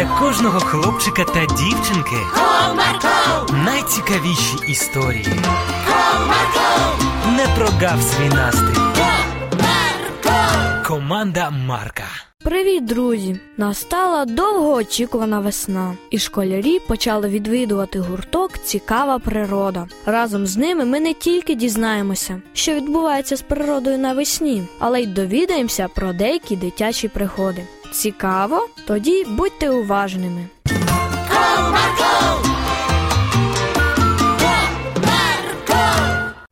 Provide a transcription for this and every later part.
для кожного хлопчика та дівчинки Comarco, найцікавіші історії. Comarco, Не прогав свій настрій. Comarco. Команда Марка. Привіт, друзі! Настала довгоочікувана весна, і школярі почали відвідувати гурток Цікава природа. Разом з ними ми не тільки дізнаємося, що відбувається з природою навесні, але й довідаємося про деякі дитячі пригоди. Цікаво? Тоді будьте уважними.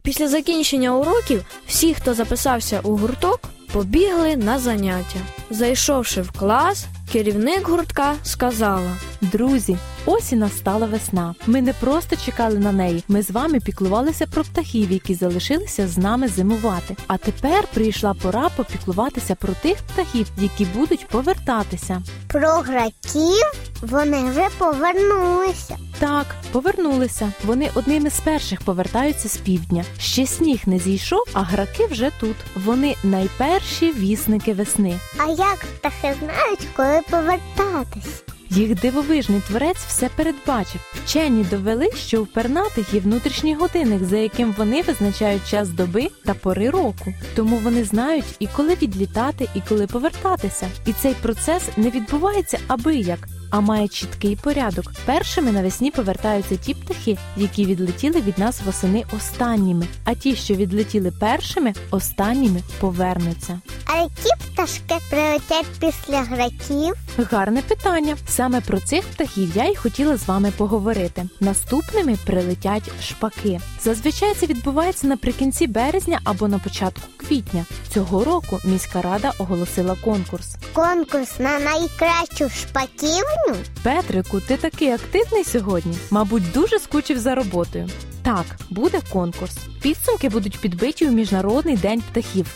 Після закінчення уроків всі, хто записався у гурток, побігли на заняття. Зайшовши в клас, керівник гуртка сказала: Друзі, ось і настала весна. Ми не просто чекали на неї. Ми з вами піклувалися про птахів, які залишилися з нами зимувати. А тепер прийшла пора попіклуватися про тих птахів, які будуть повертатися. Про граків вони вже повернулися. Так, повернулися. Вони одними з перших повертаються з півдня. Ще сніг не зійшов, а граки вже тут. Вони найперші вісники весни. А як птахи знають, коли повертатись? Їх дивовижний творець все передбачив. Вчені довели, що у пернатих є внутрішній годинник, за яким вони визначають час доби та пори року. Тому вони знають і коли відлітати, і коли повертатися. І цей процес не відбувається аби як, а має чіткий порядок. Першими навесні повертаються ті птахи, які відлетіли від нас восени останніми, а ті, що відлетіли першими, останніми повернуться. А які пташки прилетять після граків? Гарне питання. Саме про цих птахів я й хотіла з вами поговорити. Наступними прилетять шпаки. Зазвичай це відбувається наприкінці березня або на початку квітня. Цього року міська рада оголосила конкурс. Конкурс на найкращу шпаківню? Петрику, ти такий активний сьогодні? Мабуть, дуже скучив за роботою. Так, буде конкурс. Підсумки будуть підбиті у Міжнародний день птахів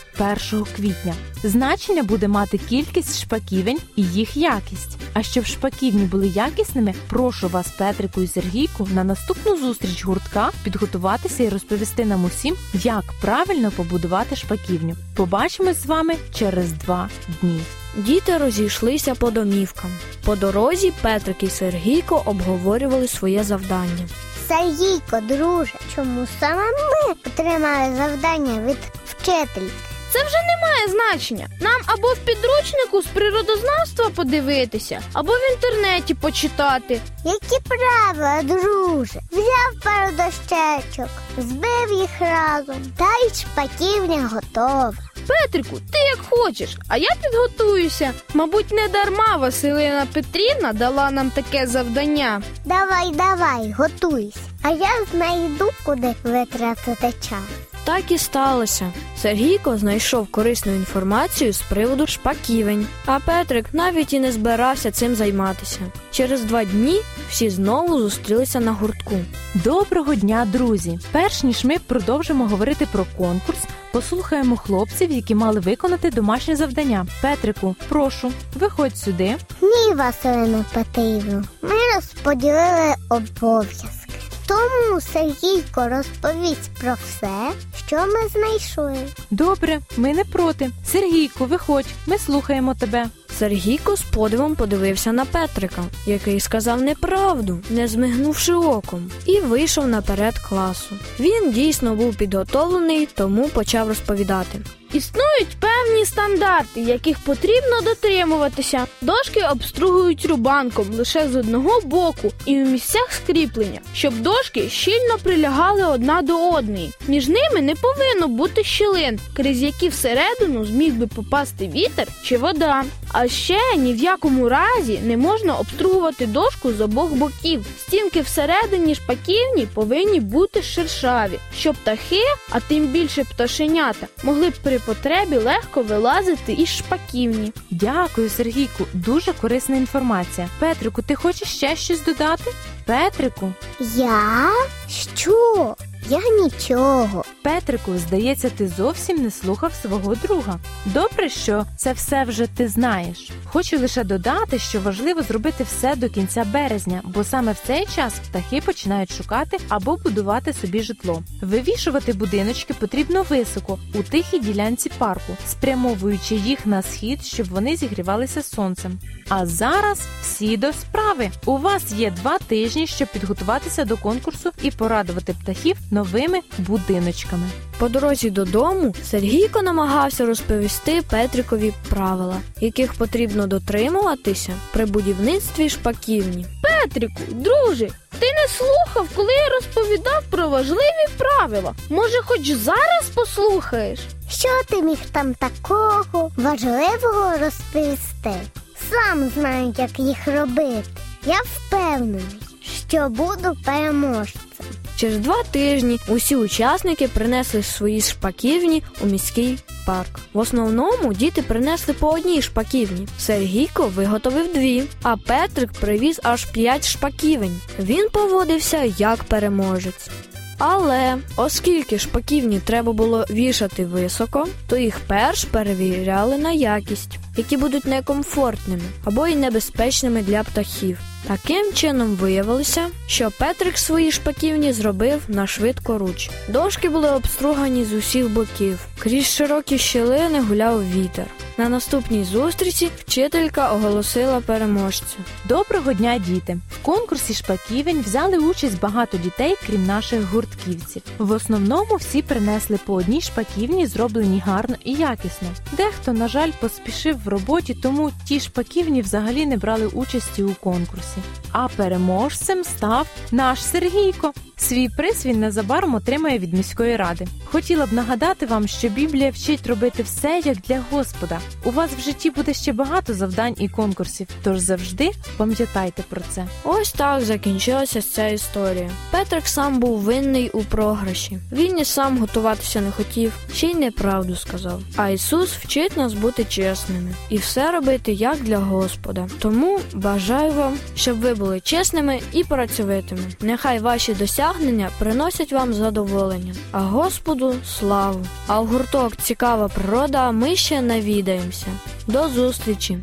1 квітня. Значення буде мати кількість шпаківень і їх якість. А щоб шпаківні були якісними, прошу вас, Петрику і Сергійку, на наступну зустріч гуртка підготуватися і розповісти нам усім, як правильно побудувати шпаківню. Побачимось з вами через два дні. Діти розійшлися по домівкам. По дорозі Петрик і Сергійко обговорювали своє завдання. Сергійко, друже, чому саме ми отримали завдання від вчительки? Це вже не має значення. Нам або в підручнику з природознавства подивитися, або в інтернеті почитати. Які правила, друже? Взяв пару дощечок, збив їх разом, та й шпаківня готова. Петрику, ти як хочеш, а я підготуюся. Мабуть, не дарма Василина Петрівна дала нам таке завдання. Давай, давай, готуйся. А я знайду, куди витратити час. Так і сталося. Сергійко знайшов корисну інформацію з приводу шпаківень, а Петрик навіть і не збирався цим займатися. Через два дні всі знову зустрілися на гуртку. Доброго дня, друзі! Перш ніж ми продовжимо говорити про конкурс, послухаємо хлопців, які мали виконати домашнє завдання. Петрику, прошу, виходь сюди. Ні, Василина Петрівна, ми розподілили обов'язки. Тому Сергійко розповість про все, що ми знайшли. Добре, ми не проти. Сергійку, виходь, ми слухаємо тебе. Сергійко з подивом подивився на Петрика, який сказав неправду, не змигнувши оком, і вийшов наперед класу. Він дійсно був підготовлений, тому почав розповідати. Існують певні стандарти, яких потрібно дотримуватися. Дошки обстругують рубанком лише з одного боку і у місцях скріплення, щоб дошки щільно прилягали одна до одної. Між ними не повинно бути щілин, крізь які всередину зміг би попасти вітер чи вода. А ще ні в якому разі не можна обстругувати дошку з обох боків. Стінки всередині шпаківні повинні бути шершаві, щоб птахи, а тим більше пташенята, могли б при потребі легко вилазити із шпаківні. Дякую, Сергійку, дуже корисна інформація. Петрику, ти хочеш ще щось додати? Петрику, Я? Що? Я нічого. Петрику, здається, ти зовсім не слухав свого друга. Добре, що це все вже ти знаєш. Хочу лише додати, що важливо зробити все до кінця березня, бо саме в цей час птахи починають шукати або будувати собі житло. Вивішувати будиночки потрібно високо у тихій ділянці парку, спрямовуючи їх на схід, щоб вони зігрівалися сонцем. А зараз всі до справи. У вас є два тижні, щоб підготуватися до конкурсу і порадувати птахів новими будиночками. По дорозі додому Сергійко намагався розповісти Петрикові правила, яких потрібно дотримуватися при будівництві шпаківні. Петрику, друже, ти не слухав, коли я розповідав про важливі правила. Може, хоч зараз послухаєш? Що ти міг там такого важливого розповісти? Сам знаю, як їх робити. Я впевнений, що буду переможцем. Через два тижні усі учасники принесли свої шпаківні у міський парк. В основному діти принесли по одній шпаківні. Сергійко виготовив дві, а Петрик привіз аж п'ять шпаківень. Він поводився як переможець. Але оскільки шпаківні треба було вішати високо, то їх перш перевіряли на якість, які будуть некомфортними або й небезпечними для птахів. Таким чином виявилося, що Петрик свої шпаківні зробив на швидкоруч. Дошки були обстругані з усіх боків. Крізь широкі щілини гуляв вітер. На наступній зустрічі вчителька оголосила переможця. Доброго дня, діти! В конкурсі шпаківень взяли участь багато дітей, крім наших гуртківців. В основному всі принесли по одній шпаківні, зроблені гарно і якісно. Дехто, на жаль, поспішив в роботі, тому ті шпаківні взагалі не брали участі у конкурсі. А переможцем став наш Сергійко. Свій приз він незабаром отримає від міської ради. Хотіла б нагадати вам, що Біблія вчить робити все як для Господа. У вас в житті буде ще багато завдань і конкурсів, тож завжди пам'ятайте про це. Ось так закінчилася ця історія. Петрик сам був винний у програші. Він і сам готуватися не хотів, ще й неправду сказав. А Ісус вчить нас бути чесними і все робити як для Господа. Тому бажаю вам, щоб ви були чесними і працьовитими. Нехай ваші досягнення приносять вам задоволення, а Господу славу. А в гурток цікава природа ми ще навідаємося. До зустрічі!